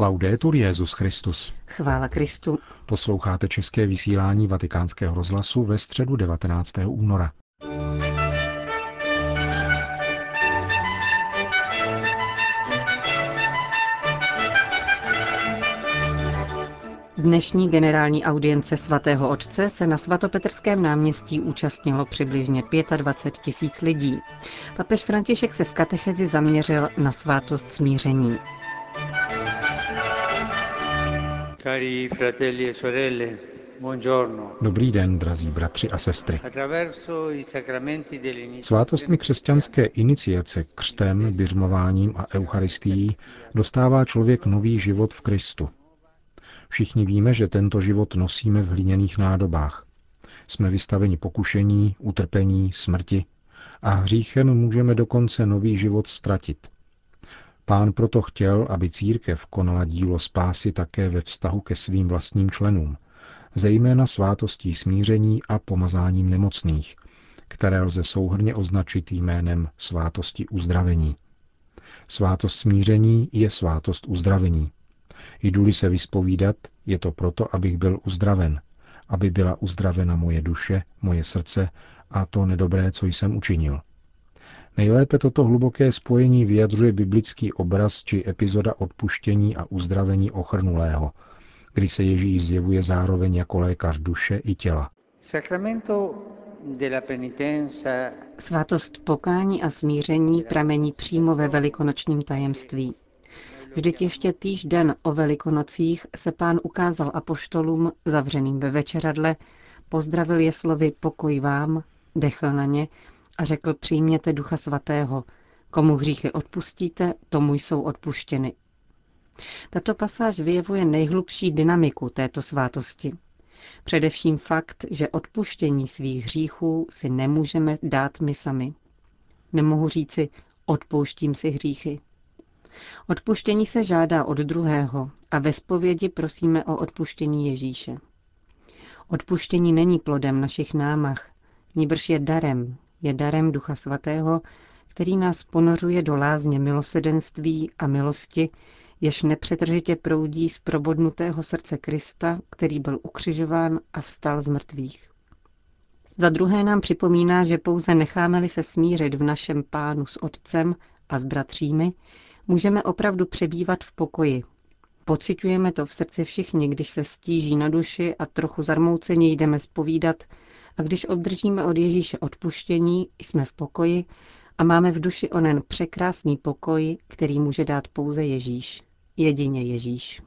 Laudetur Jezus Christus. Chvála Kristu. Posloucháte české vysílání Vatikánského rozhlasu ve středu 19. února. Dnešní generální audience svatého otce se na svatopetrském náměstí účastnilo přibližně 25 tisíc lidí. Papež František se v katechezi zaměřil na svátost smíření. Dobrý den, drazí bratři a sestry. Svátostmi křesťanské iniciace křtem, běžmováním a eucharistií dostává člověk nový život v Kristu. Všichni víme, že tento život nosíme v hliněných nádobách. Jsme vystaveni pokušení, utrpení, smrti a hříchem můžeme dokonce nový život ztratit. Pán proto chtěl, aby církev konala dílo spásy také ve vztahu ke svým vlastním členům, zejména svátostí smíření a pomazáním nemocných, které lze souhrně označit jménem svátosti uzdravení. Svátost smíření je svátost uzdravení. Jdu-li se vyspovídat, je to proto, abych byl uzdraven, aby byla uzdravena moje duše, moje srdce a to nedobré, co jsem učinil. Nejlépe toto hluboké spojení vyjadřuje biblický obraz či epizoda odpuštění a uzdravení ochrnulého, kdy se Ježíš zjevuje zároveň jako lékař duše i těla. Svátost pokání a smíření pramení přímo ve velikonočním tajemství. Vždyť ještě týž den o velikonocích se pán ukázal apoštolům zavřeným ve večeradle, pozdravil je slovy pokoj vám, dechl na ně a řekl přijměte ducha svatého, komu hříchy odpustíte, tomu jsou odpuštěny. Tato pasáž vyjevuje nejhlubší dynamiku této svátosti. Především fakt, že odpuštění svých hříchů si nemůžeme dát my sami. Nemohu říci, odpouštím si hříchy. Odpuštění se žádá od druhého a ve spovědi prosíme o odpuštění Ježíše. Odpuštění není plodem našich námach, níbrž je darem, je darem Ducha Svatého, který nás ponořuje do lázně milosedenství a milosti, jež nepřetržitě proudí z probodnutého srdce Krista, který byl ukřižován a vstal z mrtvých. Za druhé nám připomíná, že pouze necháme-li se smířit v našem pánu s otcem a s bratřími, můžeme opravdu přebývat v pokoji. Pocitujeme to v srdci všichni, když se stíží na duši a trochu zarmouceně jdeme spovídat a když obdržíme od Ježíše odpuštění, jsme v pokoji a máme v duši onen překrásný pokoj, který může dát pouze Ježíš. Jedině Ježíš.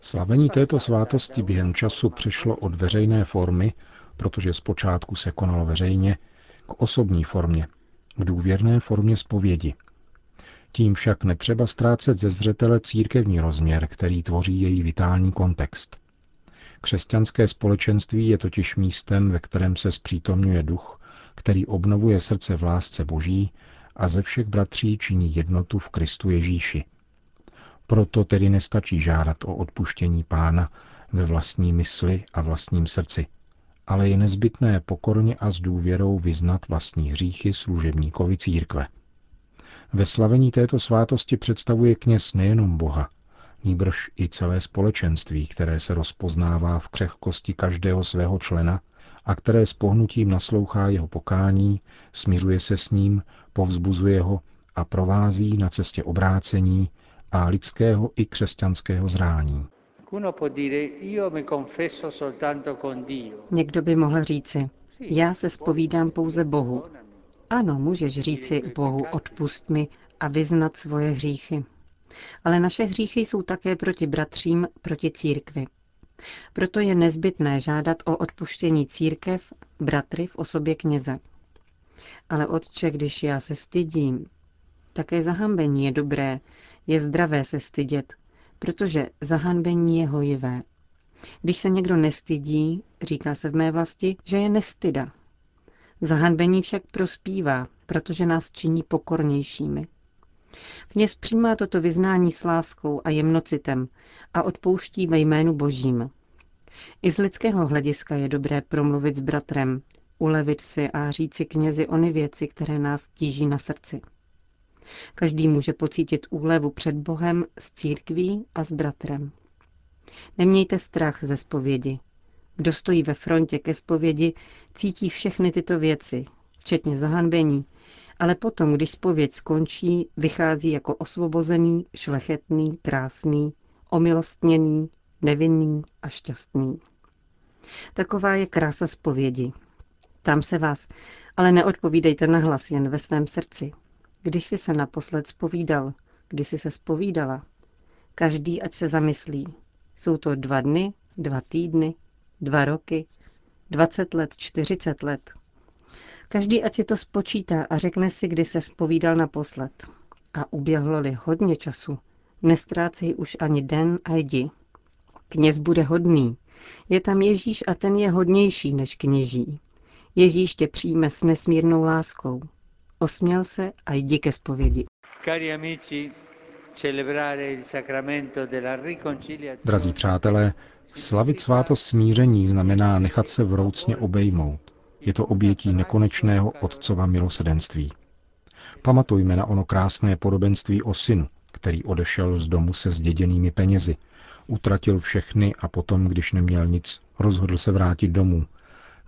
Slavení této svátosti během času přešlo od veřejné formy, protože zpočátku se konalo veřejně, k osobní formě, k důvěrné formě zpovědi. Tím však netřeba ztrácet ze zřetele církevní rozměr, který tvoří její vitální kontext. Křesťanské společenství je totiž místem, ve kterém se zpřítomňuje duch, který obnovuje srdce v lásce boží a ze všech bratří činí jednotu v Kristu Ježíši. Proto tedy nestačí žádat o odpuštění pána ve vlastní mysli a vlastním srdci, ale je nezbytné pokorně a s důvěrou vyznat vlastní hříchy služebníkovi církve. Ve slavení této svátosti představuje kněz nejenom Boha, nýbrž i celé společenství, které se rozpoznává v křehkosti každého svého člena a které s pohnutím naslouchá jeho pokání, směřuje se s ním, povzbuzuje ho a provází na cestě obrácení a lidského i křesťanského zrání. Někdo by mohl říci, já se spovídám pouze Bohu. Ano, můžeš říci Bohu, odpust mi a vyznat svoje hříchy. Ale naše hříchy jsou také proti bratřím, proti církvi. Proto je nezbytné žádat o odpuštění církev, bratry v osobě kněze. Ale otče, když já se stydím, také zahambení je dobré, je zdravé se stydět, protože zahanbení je hojivé. Když se někdo nestydí, říká se v mé vlasti, že je nestyda. Zahanbení však prospívá, protože nás činí pokornějšími. Kněz přijímá toto vyznání s láskou a jemnocitem a odpouští ve jménu Božím. I z lidského hlediska je dobré promluvit s bratrem, ulevit si a říci knězi ony věci, které nás tíží na srdci. Každý může pocítit úlevu před Bohem s církví a s bratrem. Nemějte strach ze zpovědi. Kdo stojí ve frontě ke zpovědi, cítí všechny tyto věci, včetně zahanbení, ale potom, když zpověď skončí, vychází jako osvobozený, šlechetný, krásný, omilostněný, nevinný a šťastný. Taková je krása zpovědi. Tam se vás, ale neodpovídejte na hlas jen ve svém srdci. Když jsi se naposled spovídal, když jsi se spovídala, každý ať se zamyslí. Jsou to dva dny, dva týdny, dva roky, dvacet let, čtyřicet let. Každý ať si to spočítá a řekne si, kdy se spovídal naposled. A uběhlo-li hodně času, nestrácej už ani den a jdi. Kněz bude hodný. Je tam Ježíš a ten je hodnější než kněží. Ježíš tě přijme s nesmírnou láskou. Osměl se a jdi ke zpovědi. Drazí přátelé, slavit svátost smíření znamená nechat se vroucně obejmout. Je to obětí nekonečného Otcova milosedenství. Pamatujme na ono krásné podobenství o synu, který odešel z domu se zděděnými penězi, utratil všechny a potom, když neměl nic, rozhodl se vrátit domů.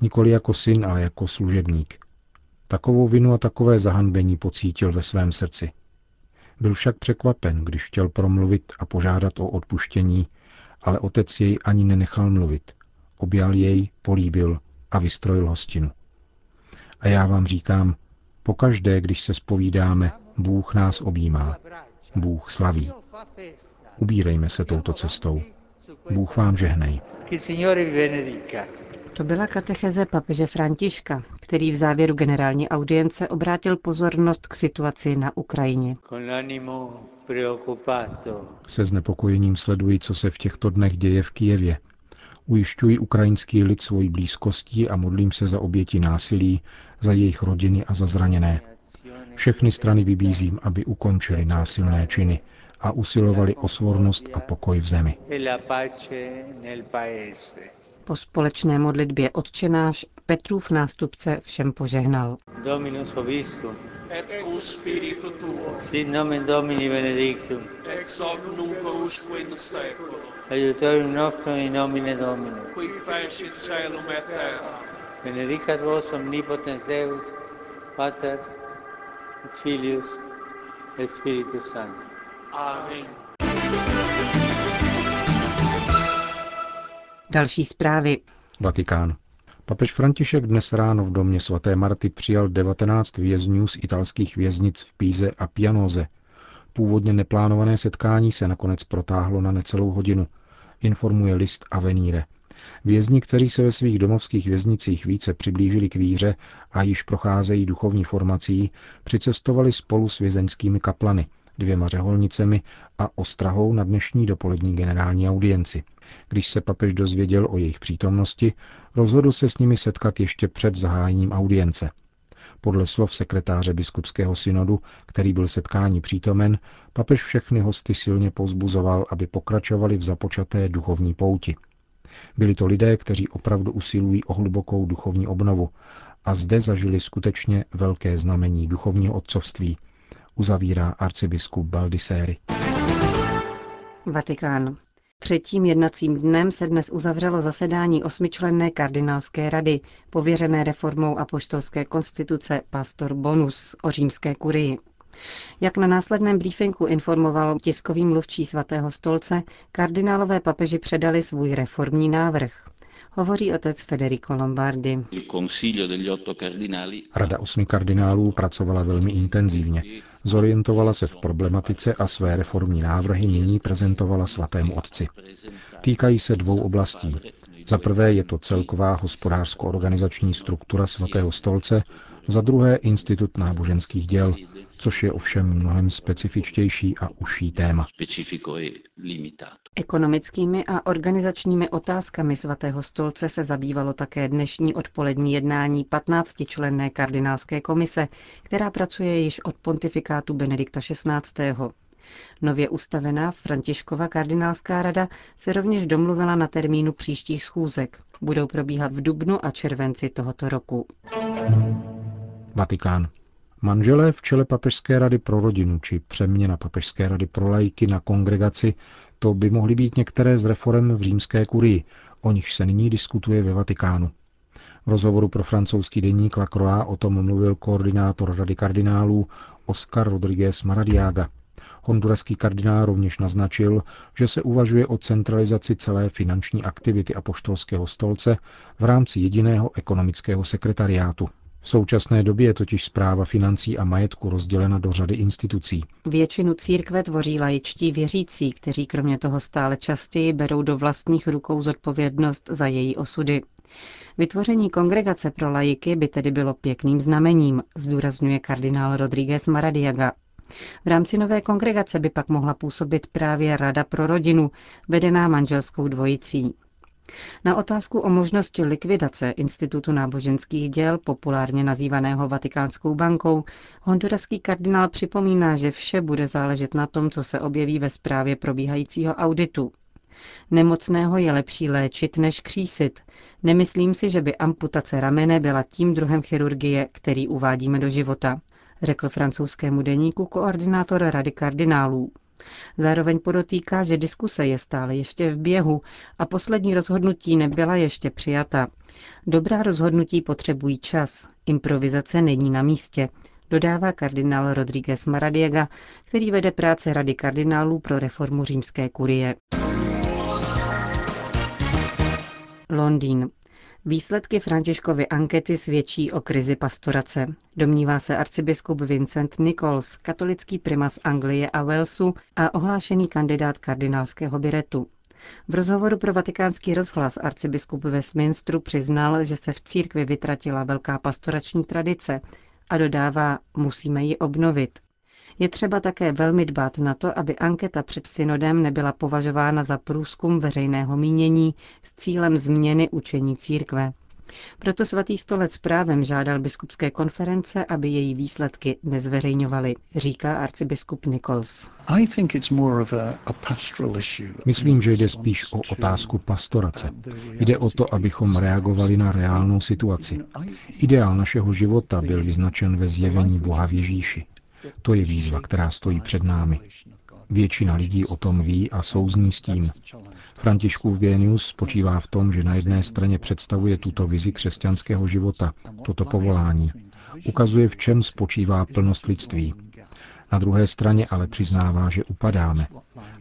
Nikoli jako syn, ale jako služebník. Takovou vinu a takové zahanbení pocítil ve svém srdci. Byl však překvapen, když chtěl promluvit a požádat o odpuštění, ale otec jej ani nenechal mluvit. Objal jej, políbil a vystrojil hostinu. A já vám říkám, pokaždé, když se spovídáme, Bůh nás objímá. Bůh slaví. Ubírejme se touto cestou. Bůh vám žehnej. To byla katecheze papeže Františka, který v závěru generální audience obrátil pozornost k situaci na Ukrajině. Se znepokojením sleduji, co se v těchto dnech děje v Kijevě. Ujišťuji ukrajinský lid svojí blízkostí a modlím se za oběti násilí, za jejich rodiny a za zraněné. Všechny strany vybízím, aby ukončili násilné činy a usilovali o svornost a pokoj v zemi. Po společné modlitbě odčenáš Petrův nástupce všem požehnal. Dominus Obiscum. Et cum spiritu tuo. Sit nomen Domini benedictum. Ex hoc nunc usque in seculum. Aiutorium nostrum in nomine Domini. Qui fecit celum et terra. Benedicat vos omnipotens Deus, Pater et Filius et Spiritus Sanctus. Amen. Další zprávy. Vatikán. Papež František dnes ráno v domě svaté Marty přijal 19 vězňů z italských věznic v Píze a Pianoze. Původně neplánované setkání se nakonec protáhlo na necelou hodinu, informuje list Avenire. Vězni, kteří se ve svých domovských věznicích více přiblížili k víře a již procházejí duchovní formací, přicestovali spolu s vězeňskými kaplany, dvěma řeholnicemi a ostrahou na dnešní dopolední generální audienci. Když se papež dozvěděl o jejich přítomnosti, rozhodl se s nimi setkat ještě před zahájením audience. Podle slov sekretáře biskupského synodu, který byl setkání přítomen, papež všechny hosty silně pozbuzoval, aby pokračovali v započaté duchovní pouti. Byli to lidé, kteří opravdu usilují o hlubokou duchovní obnovu a zde zažili skutečně velké znamení duchovního otcovství, uzavírá arcibiskup Baldiseri. Vatikán. Třetím jednacím dnem se dnes uzavřelo zasedání osmičlenné kardinálské rady, pověřené reformou apoštolské konstituce Pastor Bonus o římské kurii. Jak na následném briefingu informoval tiskový mluvčí svatého stolce, kardinálové papeži předali svůj reformní návrh. Hovoří otec Federico Lombardi. Rada osmi kardinálů pracovala velmi intenzivně. Zorientovala se v problematice a své reformní návrhy nyní prezentovala svatému otci. Týkají se dvou oblastí. Za prvé je to celková hospodářsko-organizační struktura svatého stolce, za druhé institut náboženských děl, což je ovšem mnohem specifičtější a užší téma. Ekonomickými a organizačními otázkami svatého stolce se zabývalo také dnešní odpolední jednání 15-členné kardinálské komise, která pracuje již od pontifikátu Benedikta XVI. Nově ustavená Františkova kardinálská rada se rovněž domluvila na termínu příštích schůzek. Budou probíhat v dubnu a červenci tohoto roku. Vatikán. Manželé v čele Papežské rady pro rodinu či přeměna Papežské rady pro lajky na kongregaci, to by mohly být některé z reform v římské kurii, o nich se nyní diskutuje ve Vatikánu. V rozhovoru pro francouzský deník La Croix o tom mluvil koordinátor Rady kardinálů Oscar Rodriguez Maradiaga. Honduraský kardinál rovněž naznačil, že se uvažuje o centralizaci celé finanční aktivity apoštolského stolce v rámci jediného ekonomického sekretariátu. V současné době je totiž zpráva financí a majetku rozdělena do řady institucí. Většinu církve tvoří laičtí věřící, kteří kromě toho stále častěji berou do vlastních rukou zodpovědnost za její osudy. Vytvoření kongregace pro laiky by tedy bylo pěkným znamením, zdůrazňuje kardinál Rodríguez Maradiaga. V rámci nové kongregace by pak mohla působit právě Rada pro rodinu, vedená manželskou dvojicí. Na otázku o možnosti likvidace Institutu náboženských děl, populárně nazývaného Vatikánskou bankou, honduraský kardinál připomíná, že vše bude záležet na tom, co se objeví ve zprávě probíhajícího auditu. Nemocného je lepší léčit, než křísit. Nemyslím si, že by amputace ramene byla tím druhem chirurgie, který uvádíme do života, řekl francouzskému deníku koordinátor Rady kardinálů. Zároveň podotýká, že diskuse je stále ještě v běhu a poslední rozhodnutí nebyla ještě přijata. Dobrá rozhodnutí potřebují čas, improvizace není na místě, dodává kardinál Rodríguez Maradiega, který vede práce Rady kardinálů pro reformu římské kurie. Londýn. Výsledky Františkovy ankety svědčí o krizi pastorace. Domnívá se arcibiskup Vincent Nichols, katolický primas Anglie a Walesu a ohlášený kandidát kardinálského biretu. V rozhovoru pro vatikánský rozhlas arcibiskup Westminsteru přiznal, že se v církvi vytratila velká pastorační tradice a dodává, musíme ji obnovit. Je třeba také velmi dbát na to, aby anketa před synodem nebyla považována za průzkum veřejného mínění s cílem změny učení církve. Proto svatý stolec právem žádal biskupské konference, aby její výsledky nezveřejňovaly, říká arcibiskup Nichols. Myslím, že jde spíš o otázku pastorace. Jde o to, abychom reagovali na reálnou situaci. Ideál našeho života byl vyznačen ve zjevení Boha v Ježíši. To je výzva, která stojí před námi. Většina lidí o tom ví a souzní s tím. Františkův genius spočívá v tom, že na jedné straně představuje tuto vizi křesťanského života, toto povolání. Ukazuje, v čem spočívá plnost lidství. Na druhé straně ale přiznává, že upadáme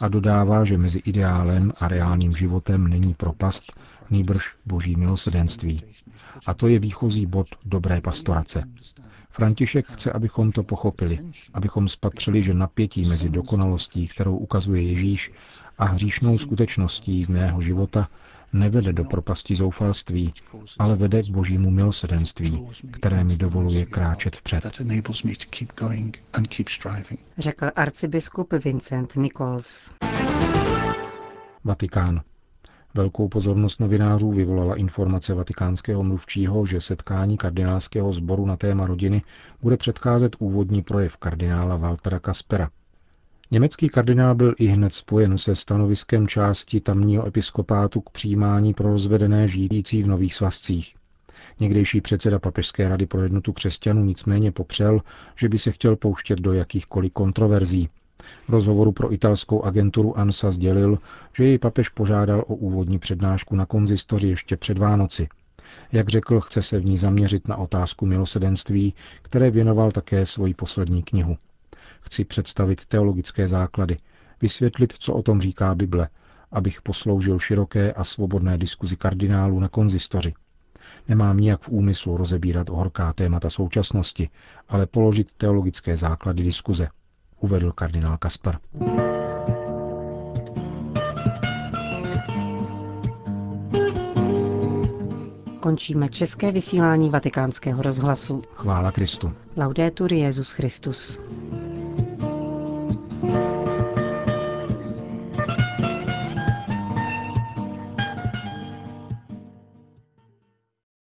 a dodává, že mezi ideálem a reálným životem není propast, nýbrž boží milosedenství. A to je výchozí bod dobré pastorace. František chce, abychom to pochopili, abychom spatřili, že napětí mezi dokonalostí, kterou ukazuje Ježíš, a hříšnou skutečností mého života nevede do propasti zoufalství, ale vede k božímu milosedenství, které mi dovoluje kráčet vpřed. Řekl arcibiskup Vincent Nichols. Vatikán. Velkou pozornost novinářů vyvolala informace vatikánského mluvčího, že setkání kardinálského sboru na téma rodiny bude předcházet úvodní projev kardinála Waltera Kaspera. Německý kardinál byl i hned spojen se stanoviskem části tamního episkopátu k přijímání pro rozvedené žijící v nových svazcích. Někdejší předseda Papežské rady pro jednotu křesťanů nicméně popřel, že by se chtěl pouštět do jakýchkoliv kontroverzí. V rozhovoru pro italskou agenturu ANSA sdělil, že jej papež požádal o úvodní přednášku na konzistoři ještě před Vánoci. Jak řekl, chce se v ní zaměřit na otázku milosedenství, které věnoval také svoji poslední knihu. Chci představit teologické základy, vysvětlit, co o tom říká Bible, abych posloužil široké a svobodné diskuzi kardinálů na konzistoři. Nemám nijak v úmyslu rozebírat horká témata současnosti, ale položit teologické základy diskuze uvedl kardinál Kaspar. Končíme české vysílání vatikánského rozhlasu. Chvála Kristu. Laudetur Jezus Christus.